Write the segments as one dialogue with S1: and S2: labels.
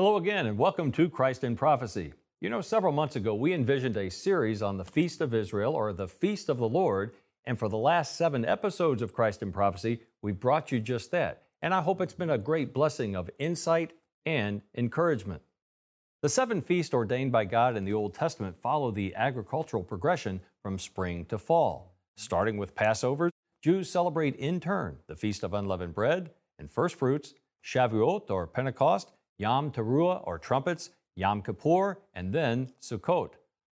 S1: Hello again, and welcome to Christ in Prophecy. You know, several months ago, we envisioned a series on the Feast of Israel or the Feast of the Lord, and for the last seven episodes of Christ in Prophecy, we brought you just that. And I hope it's been a great blessing of insight and encouragement. The seven feasts ordained by God in the Old Testament follow the agricultural progression from spring to fall. Starting with Passover, Jews celebrate in turn the Feast of Unleavened Bread and First Fruits, Shavuot or Pentecost, Yom Teruah or trumpets, Yom Kippur, and then Sukkot.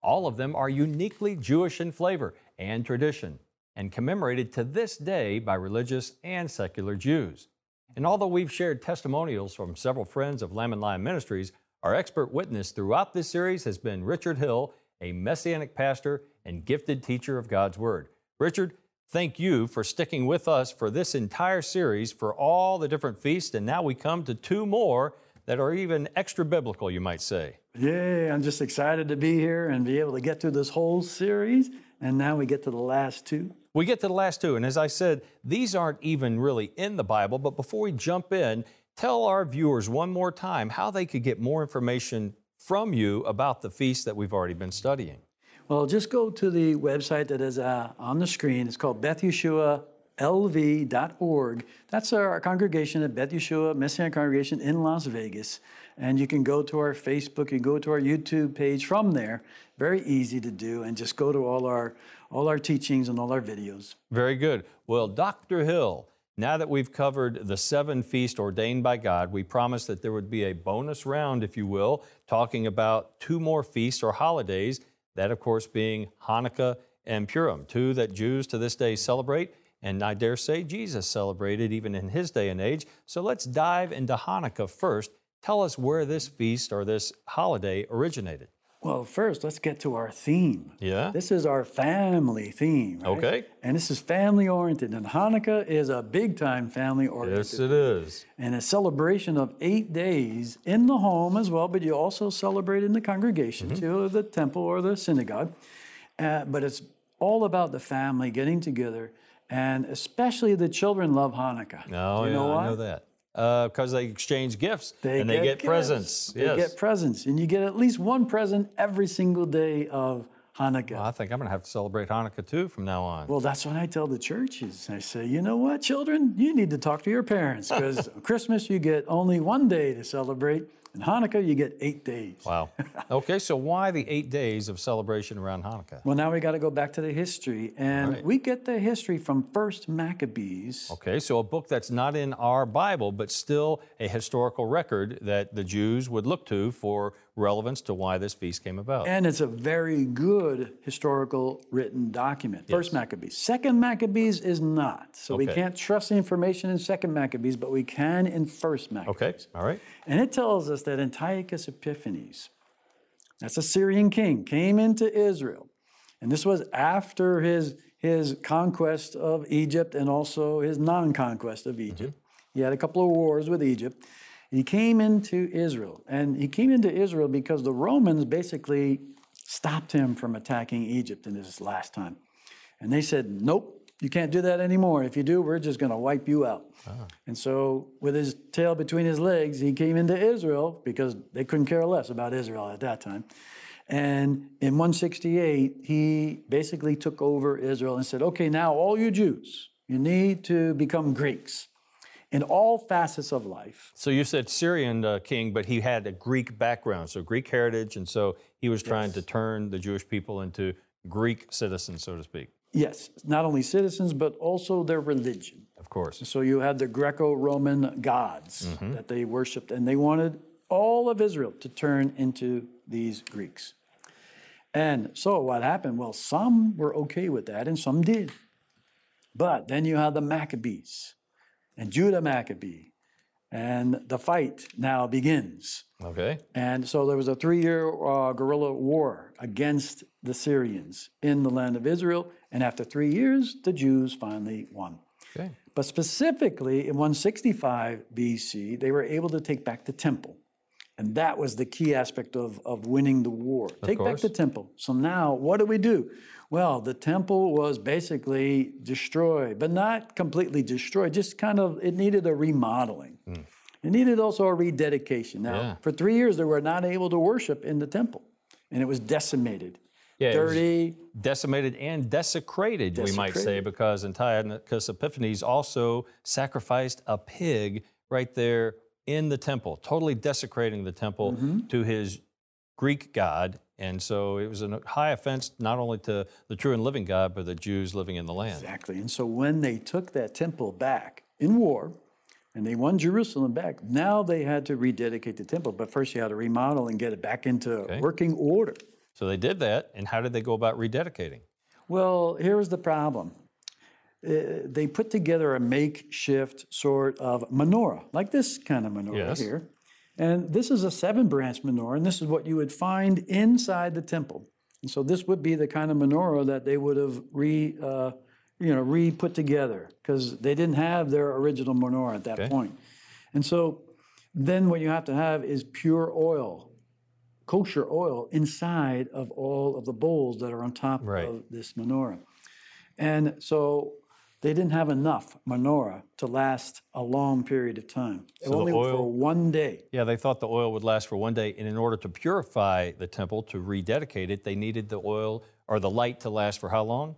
S1: All of them are uniquely Jewish in flavor and tradition and commemorated to this day by religious and secular Jews. And although we've shared testimonials from several friends of Lamb and Lion Ministries, our expert witness throughout this series has been Richard Hill, a messianic pastor and gifted teacher of God's Word. Richard, thank you for sticking with us for this entire series for all the different feasts, and now we come to two more that are even extra biblical, you might say.
S2: Yeah, I'm just excited to be here and be able to get through this whole series. And now we get to the last two.
S1: We get to the last two. And as I said, these aren't even really in the Bible. But before we jump in, tell our viewers one more time how they could get more information from you about the feast that we've already been studying.
S2: Well, just go to the website that is uh, on the screen. It's called Beth Yeshua lv.org. That's our congregation at Beth Yeshua Messianic Congregation in Las Vegas. And you can go to our Facebook, you go to our YouTube page from there. Very easy to do, and just go to all our all our teachings and all our videos.
S1: Very good. Well, Dr. Hill, now that we've covered the seven feasts ordained by God, we promised that there would be a bonus round, if you will, talking about two more feasts or holidays, that of course being Hanukkah and Purim, two that Jews to this day celebrate and I dare say Jesus celebrated even in his day and age. So let's dive into Hanukkah first. Tell us where this feast or this holiday originated.
S2: Well, first, let's get to our theme.
S1: Yeah.
S2: This is our family theme. Right?
S1: Okay.
S2: And this is family oriented. And Hanukkah is a big time family oriented.
S1: Yes, it is.
S2: And a celebration of eight days in the home as well, but you also celebrate in the congregation mm-hmm. too, or the temple or the synagogue. Uh, but it's all about the family getting together and especially the children love Hanukkah.
S1: No,
S2: you
S1: know
S2: yeah,
S1: I know that. Because uh, they exchange gifts
S2: they
S1: and they get,
S2: get
S1: presents.
S2: They
S1: yes.
S2: get presents, and you get at least one present every single day of Hanukkah.
S1: Well, I think I'm going to have to celebrate Hanukkah too from now on.
S2: Well, that's what I tell the churches. I say, you know what, children, you need to talk to your parents because Christmas you get only one day to celebrate. In Hanukkah, you get eight days.
S1: Wow. Okay, so why the eight days of celebration around Hanukkah?
S2: Well, now we got to go back to the history, and right. we get the history from First Maccabees.
S1: Okay, so a book that's not in our Bible, but still a historical record that the Jews would look to for relevance to why this feast came about.
S2: And it's a very good historical written document. Yes. First Maccabees. Second Maccabees is not. So okay. we can't trust the information in Second Maccabees, but we can in First Maccabees.
S1: Okay, all right.
S2: And it tells us that Antiochus Epiphanes, that's a Syrian king, came into Israel. And this was after his, his conquest of Egypt and also his non conquest of Egypt. Mm-hmm. He had a couple of wars with Egypt. He came into Israel, and he came into Israel because the Romans basically stopped him from attacking Egypt in his last time. And they said, Nope, you can't do that anymore. If you do, we're just going to wipe you out. Ah. And so, with his tail between his legs, he came into Israel because they couldn't care less about Israel at that time. And in 168, he basically took over Israel and said, Okay, now all you Jews, you need to become Greeks in all facets of life.
S1: So you said Syrian uh, king, but he had a Greek background, so Greek heritage, and so he was trying yes. to turn the Jewish people into Greek citizens, so to speak.
S2: Yes, not only citizens, but also their religion.
S1: Of course.
S2: So you had the Greco Roman gods mm-hmm. that they worshiped, and they wanted all of Israel to turn into these Greeks. And so what happened? Well, some were okay with that, and some did. But then you had the Maccabees and Judah Maccabee And the fight now begins.
S1: Okay.
S2: And so there was a three year uh, guerrilla war against the Syrians in the land of Israel. And after three years, the Jews finally won.
S1: Okay.
S2: But specifically in 165 BC, they were able to take back the temple. And that was the key aspect of, of winning the war. take back the temple. So now, what do we do? Well, the temple was basically destroyed, but not completely destroyed, just kind of, it needed a remodeling. Hmm. It needed also a rededication. Now,
S1: Yeah.
S2: for three years, they were not able to worship in the temple, and it was decimated.
S1: Yeah,
S2: Dirty,
S1: decimated and desecrated, we might say,
S2: Desecrated.
S1: because Antiochus Epiphanes also sacrificed a pig right there in the temple, totally desecrating the temple
S2: Mm-hmm.
S1: to his Greek god. And so it was a high offense not only to the true and living God, but the Jews living in the land.
S2: Exactly. And so when they took that temple back in war and they won Jerusalem back, now they had to rededicate the temple. But first you had to remodel and get it back into working order.
S1: So they did that. And how did they go about rededicating?
S2: Well, here's the problem. Uh, they put together a makeshift sort of menorah, like this kind of menorah
S1: Yes.
S2: here. And this is a seven branch menorah, and this is what you would find inside the temple. And so this would be the kind of menorah that they would have re, uh, you know, re put together because they didn't have their original menorah at that
S1: Okay.
S2: point. And so then what you have to have is pure oil, kosher oil inside of all of the bowls that are on top
S1: Right.
S2: of this menorah. And so they didn't have enough menorah to last a long period of time.
S1: the
S2: Only
S1: oil-
S2: for one day.
S1: Yeah, they thought the oil would last for one day. And in order to purify the temple, to rededicate it, they needed the oil or the light to last for how long?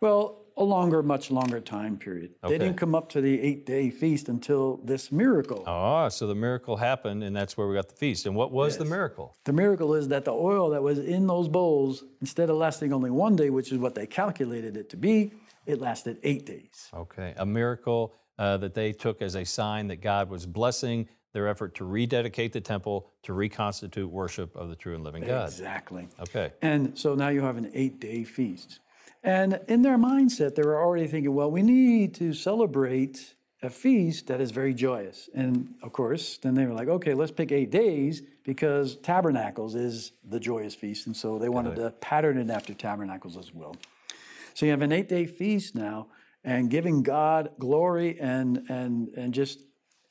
S2: Well, a longer, much longer time period.
S1: Okay.
S2: They didn't come up to the eight day feast until this miracle.
S1: Ah, so the miracle happened, and that's where we got the feast. And what was the miracle?
S2: The miracle is that the oil that was in those bowls, instead of lasting only one day, which is what they calculated it to be, it lasted eight days.
S1: Okay, a miracle uh, that they took as a sign that God was blessing their effort to rededicate the temple to reconstitute worship of the true and living God.
S2: Exactly.
S1: Okay,
S2: And so now you have an eight day feast. And in their mindset, they were already thinking, well, we need to celebrate a feast that is very joyous. And of course, then they were like, okay, let's pick eight days because Tabernacles is the joyous feast. And so they wanted to pattern it after Tabernacles as well. So you have an eight day feast now and giving God glory and, and, and just,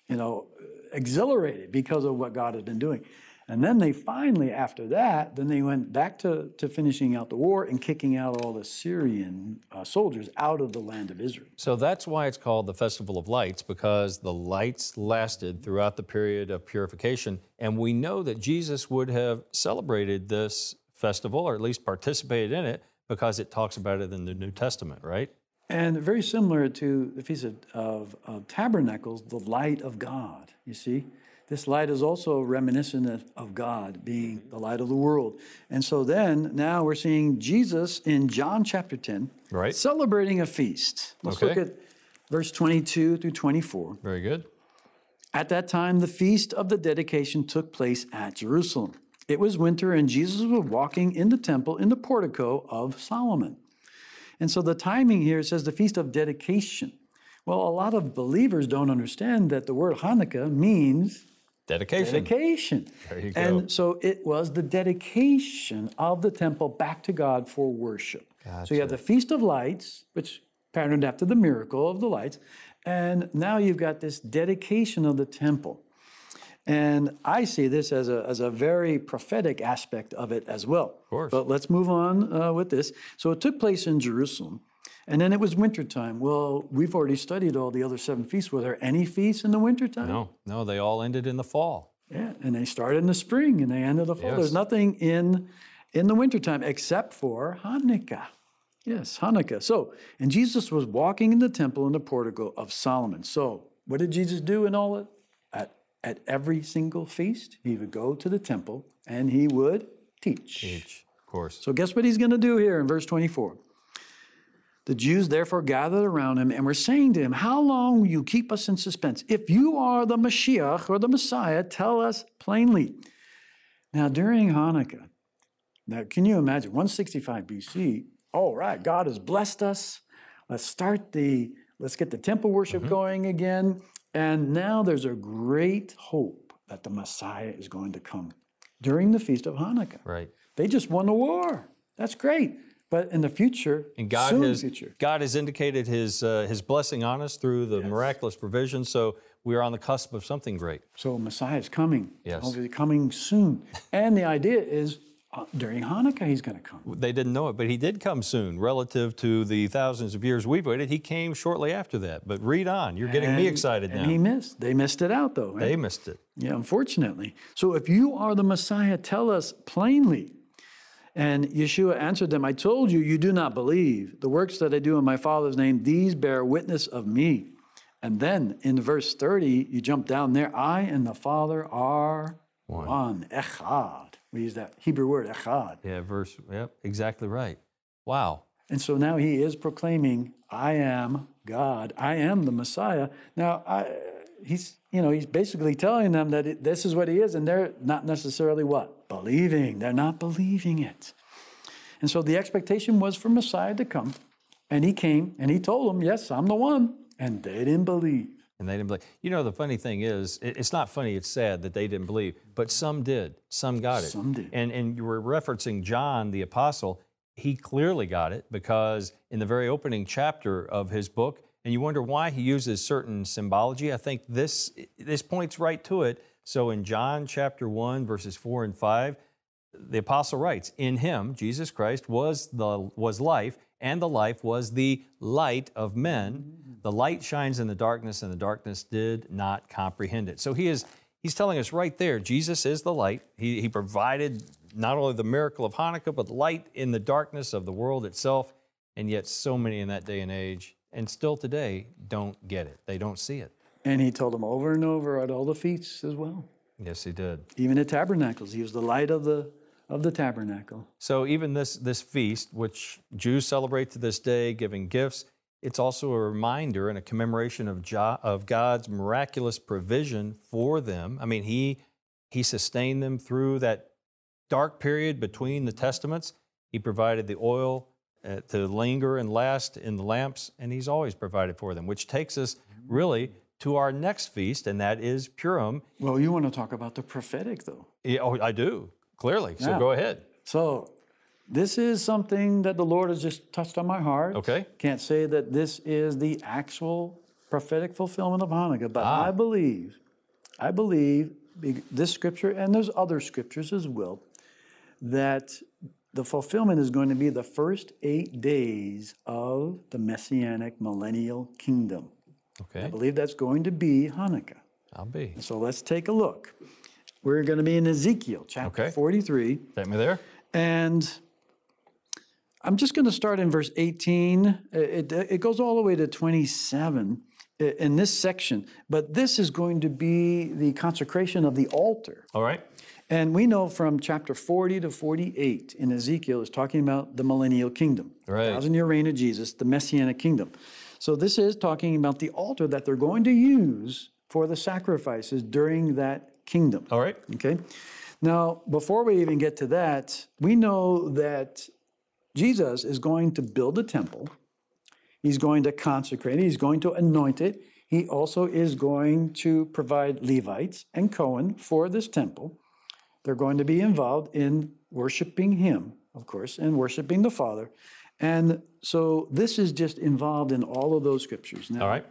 S2: you know, exhilarated because of what God has been doing. And then they finally, after that, then they went back to, to finishing out the war and kicking out all the Syrian uh, soldiers out of the land of Israel.
S1: so that's why it's called the Festival of Lights, because the lights lasted throughout the period of purification. And we know that Jesus would have celebrated this festival, or at least participated in it, because it talks about it in the New Testament, right?
S2: And very similar to the Feast of, of, of Tabernacles, the light of God, you see? This light is also reminiscent of, of God being the light of the world. And so then, now we're seeing Jesus in John chapter 10,
S1: Right.
S2: celebrating a feast. Let's look at verse 22 through 24.
S1: Very good.
S2: At that time, the feast of the dedication took place at Jerusalem. It was winter, and Jesus was walking in the temple in the portico of Solomon. And so the timing here says the feast of dedication. Well, a lot of believers don't understand that the word Hanukkah means
S1: Dedication.
S2: dedication.
S1: There you go.
S2: And so it was the dedication of the temple back to God for worship. So you have the Feast of Lights, which patterned after the miracle of the lights, and now you've got this dedication of the temple. And I see this as a, as a very prophetic aspect of it as well. Of
S1: course.
S2: But let's move on uh, with this. So it took place in Jerusalem. And then it was wintertime. Well, we've already studied all the other seven feasts. Were there any feasts in the wintertime?
S1: No, no, they all ended in the fall.
S2: Yeah, and they started in the spring and they ended the fall.
S1: Yes.
S2: There's nothing in in the wintertime except for Hanukkah. Yes, Hanukkah. So, and Jesus was walking in the temple in the portico of Solomon. So, what did Jesus do in all it? At at every single feast, he would go to the temple and he would teach.
S1: Each, of course.
S2: So, guess what he's going to do here in verse 24? The Jews therefore gathered around him and were saying to him, How long will you keep us in suspense? If you are the Mashiach or the Messiah, tell us plainly. Now, during Hanukkah, now can you imagine 165 BC? All right, God has blessed us. Let's start the, let's get the temple worship mm-hmm. going again. And now there's a great hope that the Messiah is going to come during the Feast of Hanukkah.
S1: Right.
S2: They just won the war. That's great. But in the future,
S1: And God
S2: soon
S1: has
S2: future,
S1: God has indicated His uh, His blessing on us through the miraculous provision. So we are on the cusp of something great.
S2: so Messiah is coming.
S1: Yes.
S2: Hopefully coming soon. and the idea is uh, during Hanukkah he's going to come.
S1: They didn't know it, but He did come soon. Relative to the thousands of years we've waited, He came shortly after that. But read on. You're getting me
S2: And-
S1: excited
S2: and
S1: now.
S2: he missed. They missed it out though. Right?
S1: they missed it.
S2: Yeah, unfortunately. So if you are the Messiah, tell us plainly. And Yeshua answered them, I told you, you do not believe. The works that I do in my Father's name, these bear witness of me. And then in verse 30, you jump down there, I and the Father are one. Echad. We use that Hebrew word, echad.
S1: Yeah, verse. Yep, exactly right. Wow.
S2: And so now he is proclaiming, I am God. I am the Messiah. Now, I, he's, you know, he's basically telling them that it, this is what he is, and they're not necessarily what? Believing. They're not believing it. And so the expectation was for Messiah to come, and he came, and he told them, Yes, I'm the one. And they didn't believe.
S1: And they didn't believe. You know, the funny thing is, it- it's not funny, it's sad that they didn't believe, but some did. Some got it.
S2: Some did.
S1: And, and you were referencing John the Apostle. He clearly got it because in the very opening chapter of his book, and you wonder why he uses certain symbology. I think this, this points right to it. So in John chapter 1, verses 4 and 5, the apostle writes, In him, Jesus Christ, was the was life, and the life was the light of men. The light shines in the darkness, and the darkness did not comprehend it. So he is he's telling us right there, Jesus is the light. He, he provided not only the miracle of Hanukkah, but light in the darkness of the world itself. And yet so many in that day and age, and still today, don't get it. They don't see it.
S2: And he told them over and over at all the feasts as well.
S1: Yes, he did.
S2: Even at tabernacles, he was the light of the, of the tabernacle.
S1: So even this this feast, which Jews celebrate to this day, giving gifts, it's also a reminder and a commemoration of jo- of God's miraculous provision for them. I mean, he he sustained them through that dark period between the testaments. He provided the oil uh, to linger and last in the lamps, and he's always provided for them. Which takes us really to our next feast, and that is Purim.
S2: Well, you want to talk about the prophetic, though.
S1: Yeah, oh, I do clearly. So
S2: Yeah.
S1: go ahead.
S2: So, this is something that the Lord has just touched on my heart.
S1: Okay.
S2: Can't say that this is the actual prophetic fulfillment of Hanukkah, but
S1: Ah.
S2: I believe, I believe this scripture, and there's other scriptures as well, that the fulfillment is going to be the first eight days of the messianic millennial kingdom.
S1: Okay.
S2: I believe that's going to be Hanukkah.
S1: I'll be.
S2: So let's take a look. We're going to be in Ezekiel chapter
S1: Okay.
S2: 43.
S1: Take me there.
S2: And I'm just going to start in verse 18. It, it, it goes all the way to 27 in this section. But this is going to be the consecration of the altar.
S1: All right.
S2: And we know from chapter 40 to 48 in Ezekiel is talking about the millennial kingdom,
S1: Right.
S2: thousand year reign of Jesus, the messianic kingdom. So this is talking about the altar that they're going to use for the sacrifices during that kingdom.
S1: All right.
S2: Okay. Now, before we even get to that, we know that Jesus is going to build a temple. He's going to consecrate it. He's going to anoint it. He also is going to provide Levites and Cohen for this temple. They're going to be involved in worshiping Him, of course, and worshiping the Father. And so this is just involved in all of those scriptures. Now,
S1: All right.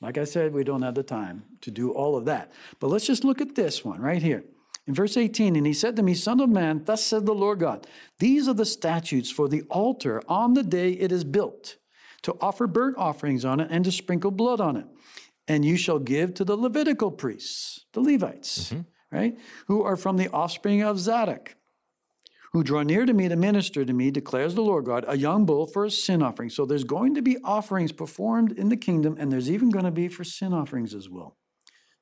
S2: like I said, we don't have the time to do all of that. But let's just look at this one right here. In verse 18, and he said to me, Son of man, thus said the Lord God, these are the statutes for the altar on the day it is built, to offer burnt offerings on it and to sprinkle blood on it. And you shall give to the Levitical priests, the Levites, mm-hmm. Right, who are from the offspring of Zadok who draw near to me to minister to me, declares the Lord God, a young bull for a sin offering. So there's going to be offerings performed in the kingdom, and there's even going to be for sin offerings as well.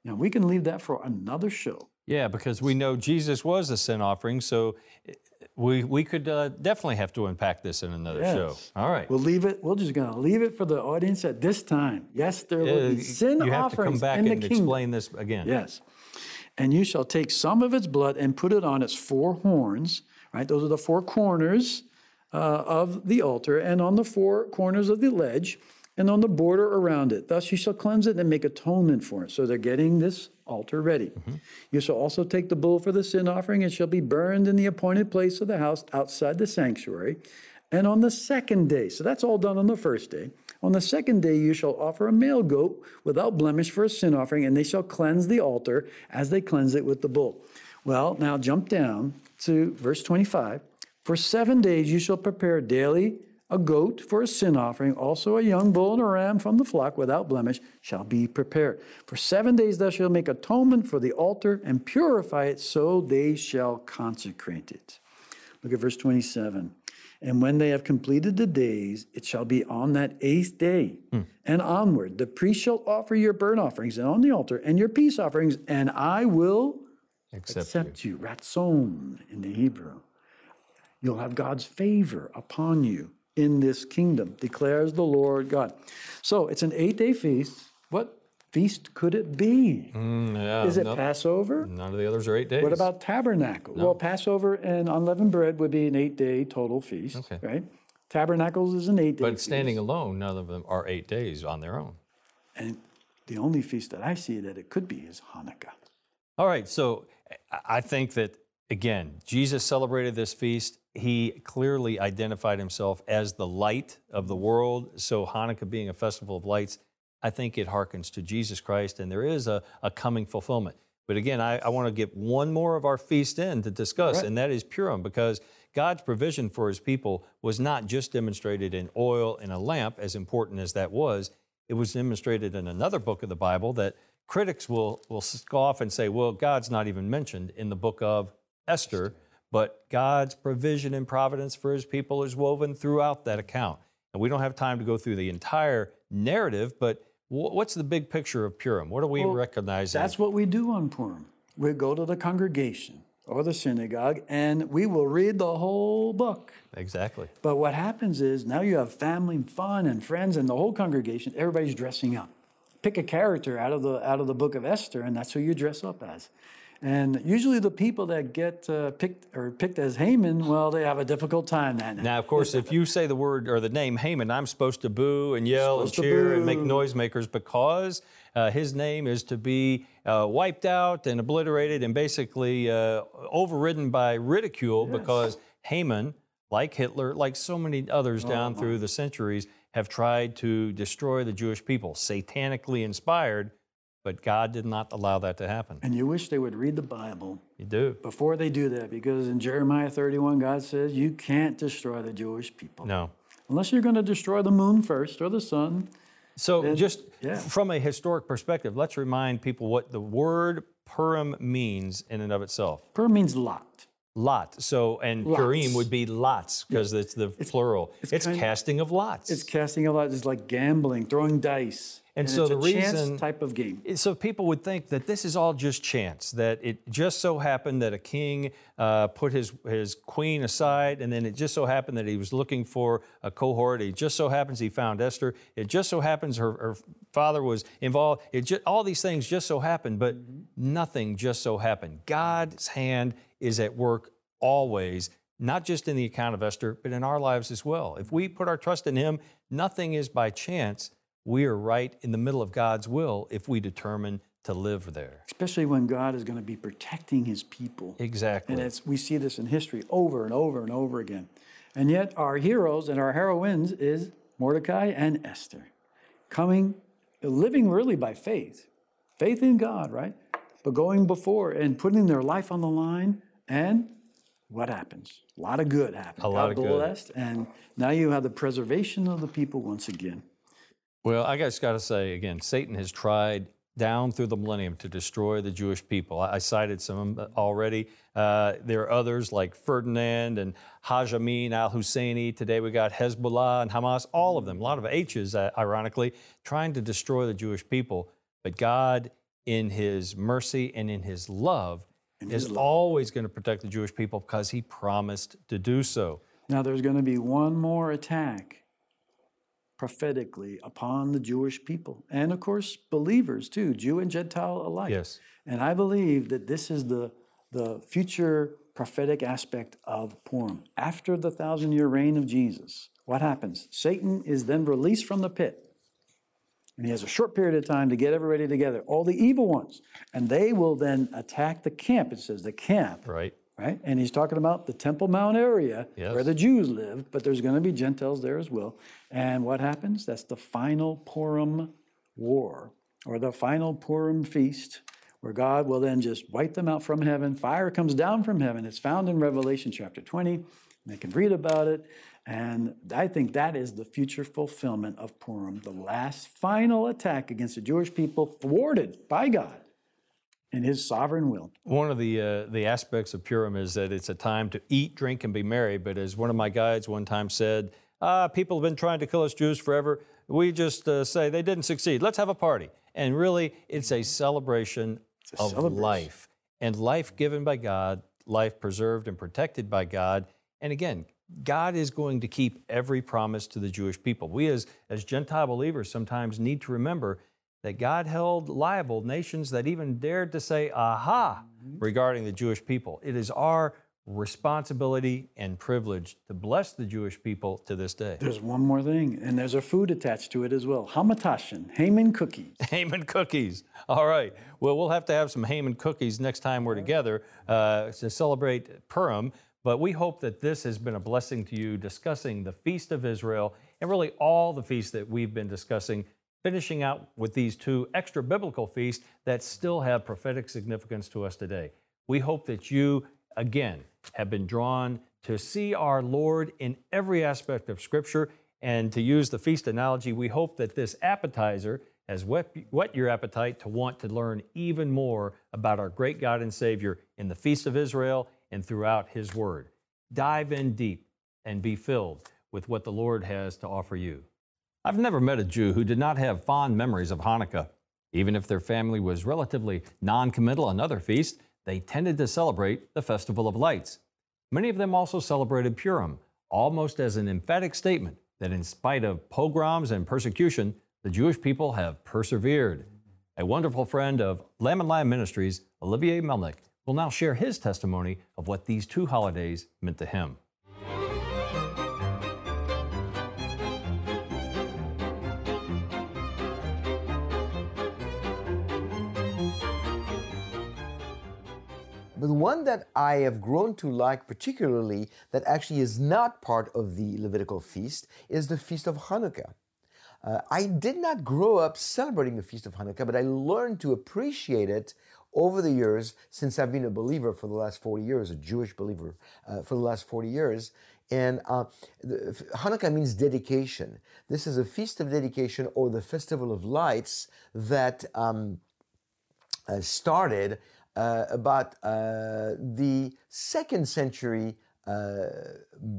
S2: Now, we can leave that for another show.
S1: Yeah, because we know Jesus was a sin offering, so eh, we we could uh, definitely have to unpack this in another show. All right.
S2: We'll leave it, we're just going to leave it for the audience at this time. Yes, there will
S1: Uh,
S2: be sin
S1: you have to come back and
S2: kingdom.
S1: explain this again.
S2: Yes. And you shall take some of its blood and put it on its four horns, right? Those are the four corners uh, of the altar, and on the four corners of the ledge, and on the border around it. Thus you shall cleanse it and make atonement for it. So they're getting this altar ready. Mm-hmm. You shall also take the bull for the sin offering, and shall be burned in the appointed place of the house outside the sanctuary. And on the second day, so that's all done on the first day. On the second day, you shall offer a male goat without blemish for a sin offering, and they shall cleanse the altar as they cleanse it with the bull. Well, now jump down to verse 25. For seven days you shall prepare daily a goat for a sin offering, also a young bull and a ram from the flock without blemish shall be prepared. For seven days thou shalt make atonement for the altar and purify it, so they shall consecrate it. Look at verse 27. And when they have completed the days, it shall be on that eighth day mm. and onward. The priest shall offer your burnt offerings and on the altar and your peace offerings, and I will accept, accept you. you. Ratzon in the Hebrew. You'll have God's favor upon you in this kingdom, declares the Lord God. So it's an eight day feast. Feast could it be? Mm, yeah, Is it Passover?
S1: None of the others are eight days.
S2: What about tabernacle? No. Well, Passover and unleavened bread would be an eight day total feast, okay. right? Tabernacles is an eight day
S1: But standing feast. alone, none of them are eight days on their own.
S2: And the only feast that I see that it could be is Hanukkah.
S1: All right, so I think that, again, Jesus celebrated this feast he clearly identified himself as the light of the world. So, Hanukkah being a festival of lights, I think it harkens to Jesus Christ, and there is a, a coming fulfillment. But again, I, I want to get one more of our feast in to discuss, right. and that is Purim, because God's provision for his people was not just demonstrated in oil and a lamp, as important as that was. It was demonstrated in another book of the Bible that critics will, will scoff and say, well, God's not even mentioned in the book of Esther but God's provision and providence for his people is woven throughout that account. And we don't have time to go through the entire narrative, but what's the big picture of Purim? What do we well, recognize?
S2: That's what we do on Purim. We go to the congregation or the synagogue and we will read the whole book.
S1: Exactly.
S2: But what happens is now you have family and fun and friends and the whole congregation, everybody's dressing up. Pick a character out of the out of the book of Esther and that's who you dress up as. And usually the people that get uh, picked or picked as Haman, well, they have a difficult time that
S1: night. Now, of course, if you say the word or the name Haman, I'm supposed to boo and yell and cheer and make noisemakers because uh, his name is to be uh, wiped out and obliterated and basically uh, overridden by ridicule yes. because Haman, like Hitler, like so many others down oh, through the centuries, have tried to destroy the Jewish people, satanically inspired but God did not allow that to happen.
S2: And you wish they would read the Bible.
S1: You do.
S2: Before they do that, because in Jeremiah 31, God says you can't destroy the Jewish people.
S1: No.
S2: Unless you're going to destroy the moon first or the sun.
S1: So, then, just yeah. from a historic perspective, let's remind people what the word Purim means in and of itself.
S2: Purim means lot.
S1: Lot. So, and lots. Purim would be lots because yeah. it's the it's, plural. It's, it's casting of lots.
S2: It's casting of lots. It's like gambling, throwing dice. And, and so the reason type of game.
S1: So people would think that this is all just chance. That it just so happened that a king uh, put his his queen aside, and then it just so happened that he was looking for a cohort. It just so happens he found Esther. It just so happens her, her father was involved. It just, all these things just so happened, but nothing just so happened. God's hand is at work always not just in the account of Esther, but in our lives as well. If we put our trust in Him, nothing is by chance we are right in the middle of God's will if we determine to live there.
S2: Especially when God is going to be protecting his people.
S1: Exactly.
S2: And it's, we see this in history over and over and over again. And yet, our heroes and our heroines is Mordecai and Esther, coming, living really by faith, faith in God, right? But going before and putting their life on the line. And what happens? A lot of good happens.
S1: A lot God of blessed,
S2: good. And now you have the preservation of the people once again.
S1: Well, I just got to say again, Satan has tried down through the millennium to destroy the Jewish people. I, cited some already. Uh, there are others like Ferdinand and Haj Amin al Husseini. Today we got Hezbollah and Hamas, all of them, a lot of H's, uh, ironically, trying to destroy the Jewish people. But God, in His mercy and in His love, is love. always going to protect the Jewish people because He promised to do so.
S2: Now, there's going to be one more attack prophetically upon the Jewish people and, of course, believers too, Jew and Gentile alike.
S1: Yes.
S2: And I believe that this is the, the future prophetic aspect of Purim. After the thousand year reign of Jesus, what happens? Satan is then released from the pit. And he has a short period of time to get everybody together, all the evil ones. And they will then attack the camp. It says the camp,
S1: Right.
S2: Right? And he's talking about the Temple Mount area
S1: Yes.
S2: where the Jews live, but there's going to be Gentiles there as well. And what happens? That's the final Purim war or the final Purim feast where God will then just wipe them out from heaven. Fire comes down from heaven. It's found in Revelation chapter 20. They can read about it. And I think that is the future fulfillment of Purim, the last final attack against the Jewish people, thwarted by God in his sovereign will.
S1: One of the uh, the aspects of Purim is that it's a time to eat, drink, and be merry. But as one of my guides one time said, ah, people have been trying to kill us Jews forever. We just uh, say they didn't succeed. Let's have a party. And really, it's a celebration of
S2: celebration.
S1: life and life given by God, life preserved and protected by God. And again, God is going to keep every promise to the Jewish people. We, as, as Gentile believers, sometimes need to remember that God held liable nations that even dared to say, aha, regarding the Jewish people. It is our responsibility and privilege to bless the Jewish people to this day.
S2: There's one more thing, and there's a food attached to it as well. Hamantashen, Haman cookies.
S1: Haman cookies. All right. Well, we'll have to have some Haman cookies next time we're together uh, to celebrate Purim. But we hope that this has been a blessing to you discussing the Feast of Israel and really all the feasts that we've been discussing, finishing out with these two extra biblical feasts that still have prophetic significance to us today. We hope that you, again, have been drawn to see our Lord in every aspect of Scripture. And to use the feast analogy, we hope that this appetizer has whet, whet your appetite to want to learn even more about our great God and Savior in the Feast of Israel and throughout His Word. Dive in deep and be filled with what the Lord has to offer you. I've never met a Jew who did not have fond memories of Hanukkah. Even if their family was relatively non committal on other feasts, they tended to celebrate the Festival of Lights. Many of them also celebrated Purim, almost as an emphatic statement that in spite of pogroms and persecution, the Jewish people have persevered. A wonderful friend of Lamb and Lion Ministries, Olivier Melnick, will now share his testimony of what these two holidays meant to him.
S3: But one that I have grown to like particularly, that actually is not part of the Levitical feast, is the Feast of Hanukkah. Uh, I did not grow up celebrating the Feast of Hanukkah, but I learned to appreciate it over the years since I've been a believer for the last 40 years, a Jewish believer uh, for the last 40 years. And uh, the, Hanukkah means dedication. This is a feast of dedication or the festival of lights that um, uh, started about uh, the second century uh,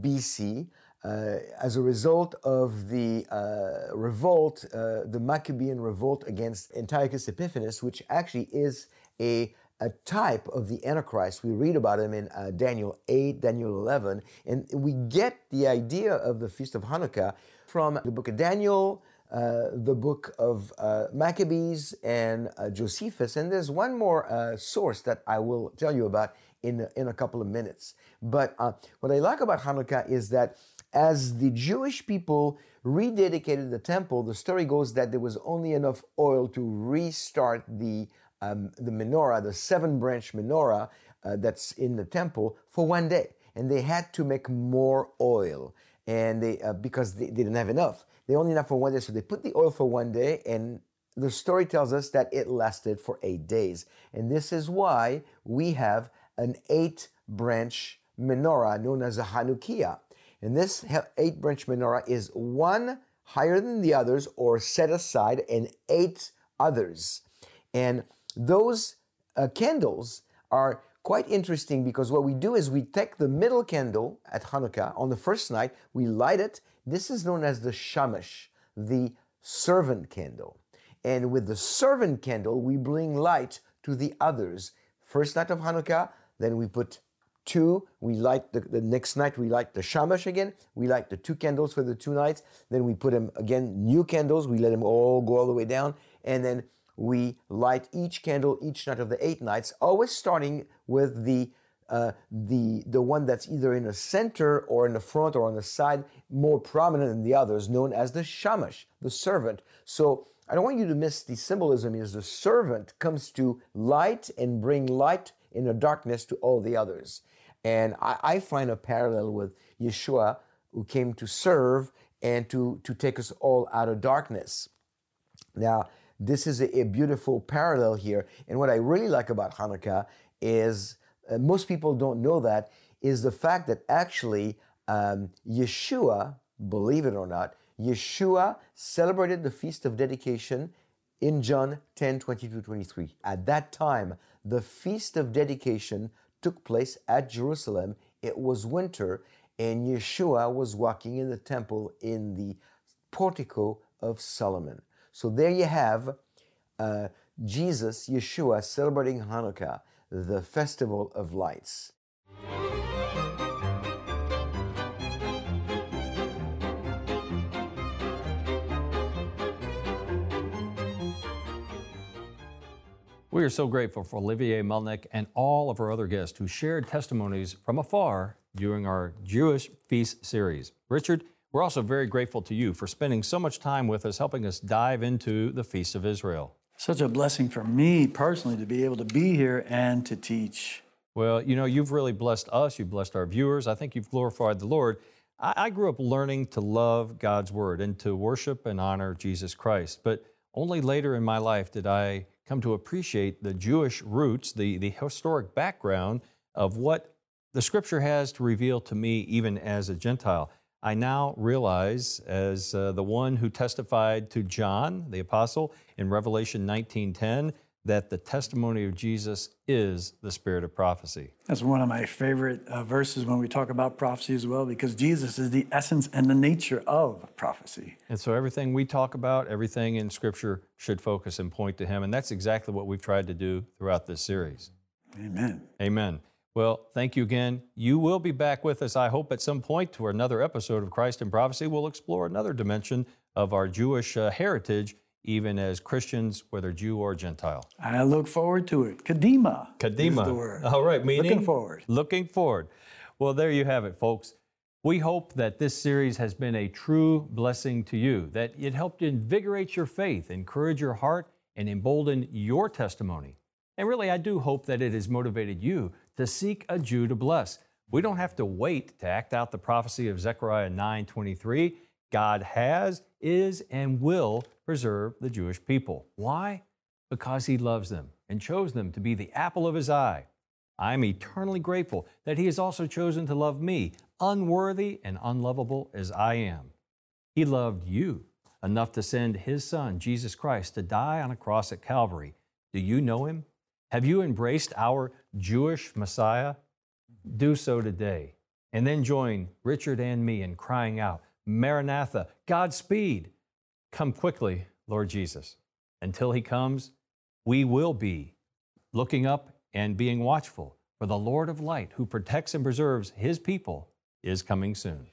S3: BC uh, as a result of the uh, revolt, uh, the Maccabean revolt against Antiochus Epiphanes, which actually is a, a type of the Antichrist. We read about him in Daniel 8, Daniel 11, and we get the idea of the Feast of Hanukkah from the book of Daniel, uh, the book of uh, Maccabees and uh, Josephus. And there's one more uh, source that I will tell you about in, in a couple of minutes. But uh, what I like about Hanukkah is that as the Jewish people rededicated the temple, the story goes that there was only enough oil to restart the, um, the menorah, the seven branch menorah that's in the temple for one day. And they had to make more oil and they because they, they didn't have enough. They only enough for one day, so they put the oil for one day, and the story tells us that it lasted for eight days. And this is why we have an eight branch menorah known as a Hanukkiah. And this eight branch menorah is one higher than the others or set aside, and eight others. And those uh, candles are quite interesting because what we do is we take the middle candle at Hanukkah on the first night, we light it. This is known as the shamash, the servant candle. And with the servant candle, we bring light to the others. First night of Hanukkah, then we put two. We light the, the next night, we light the shamash again. We light the two candles for the two nights. Then we put them again, new candles. We let them all go all the way down. And then we light each candle each night of the eight nights, always starting with the uh, the the one that's either in the center or in the front or on the side, more prominent than the others, known as the shamash, the servant. So I don't want you to miss the symbolism is the servant comes to light and bring light in the darkness to all the others. And I, I find a parallel with Yeshua who came to serve and to, to take us all out of darkness. Now, this is a, a beautiful parallel here. And what I really like about Hanukkah is uh, most people don't know that is the fact that actually um, Yeshua, believe it or not, Yeshua celebrated the feast of dedication in John 10 22 23. At that time, the feast of dedication took place at Jerusalem. It was winter, and Yeshua was walking in the temple in the portico of Solomon. So there you have uh, Jesus, Yeshua, celebrating Hanukkah, the festival of lights.
S1: We are so grateful for Olivier Melnick and all of our other guests who shared testimonies from afar during our Jewish Feast series. Richard, we're also very grateful to you for spending so much time with us, helping us dive into the Feast of Israel.
S2: Such a blessing for me personally to be able to be here and to teach.
S1: Well, you know, you've really blessed us, you've blessed our viewers. I think you've glorified the Lord. I, I grew up learning to love God's Word and to worship and honor Jesus Christ. But only later in my life did I come to appreciate the Jewish roots, the, the historic background of what the scripture has to reveal to me, even as a Gentile. I now realize, as uh, the one who testified to John, the apostle, in Revelation 19:10, that the testimony of Jesus is the spirit of prophecy.
S2: That's one of my favorite uh, verses when we talk about prophecy as well, because Jesus is the essence and the nature of prophecy.
S1: And so everything we talk about, everything in Scripture should focus and point to Him. And that's exactly what we've tried to do throughout this series.
S2: Amen.
S1: Amen. Well, thank you again. You will be back with us, I hope, at some point to another episode of Christ in Prophecy. We'll explore another dimension of our Jewish uh, heritage even as Christians, whether Jew or Gentile.
S2: I look forward to it. Kadima.
S1: Kadima.
S2: the word.
S1: All right, meaning
S2: looking forward.
S1: Looking forward. Well, there you have it, folks. We hope that this series has been a true blessing to you, that it helped invigorate your faith, encourage your heart, and embolden your testimony. And really, I do hope that it has motivated you to seek a Jew to bless. We don't have to wait to act out the prophecy of Zechariah 9:23. God has, is, and will preserve the Jewish people. Why? Because He loves them and chose them to be the apple of His eye. I'm eternally grateful that He has also chosen to love me, unworthy and unlovable as I am. He loved you enough to send His Son, Jesus Christ, to die on a cross at Calvary. Do you know Him? Have you embraced our Jewish Messiah? Do so today. And then join Richard and me in crying out, Maranatha, Godspeed. Come quickly, Lord Jesus. Until he comes, we will be looking up and being watchful, for the Lord of light, who protects and preserves his people, is coming soon.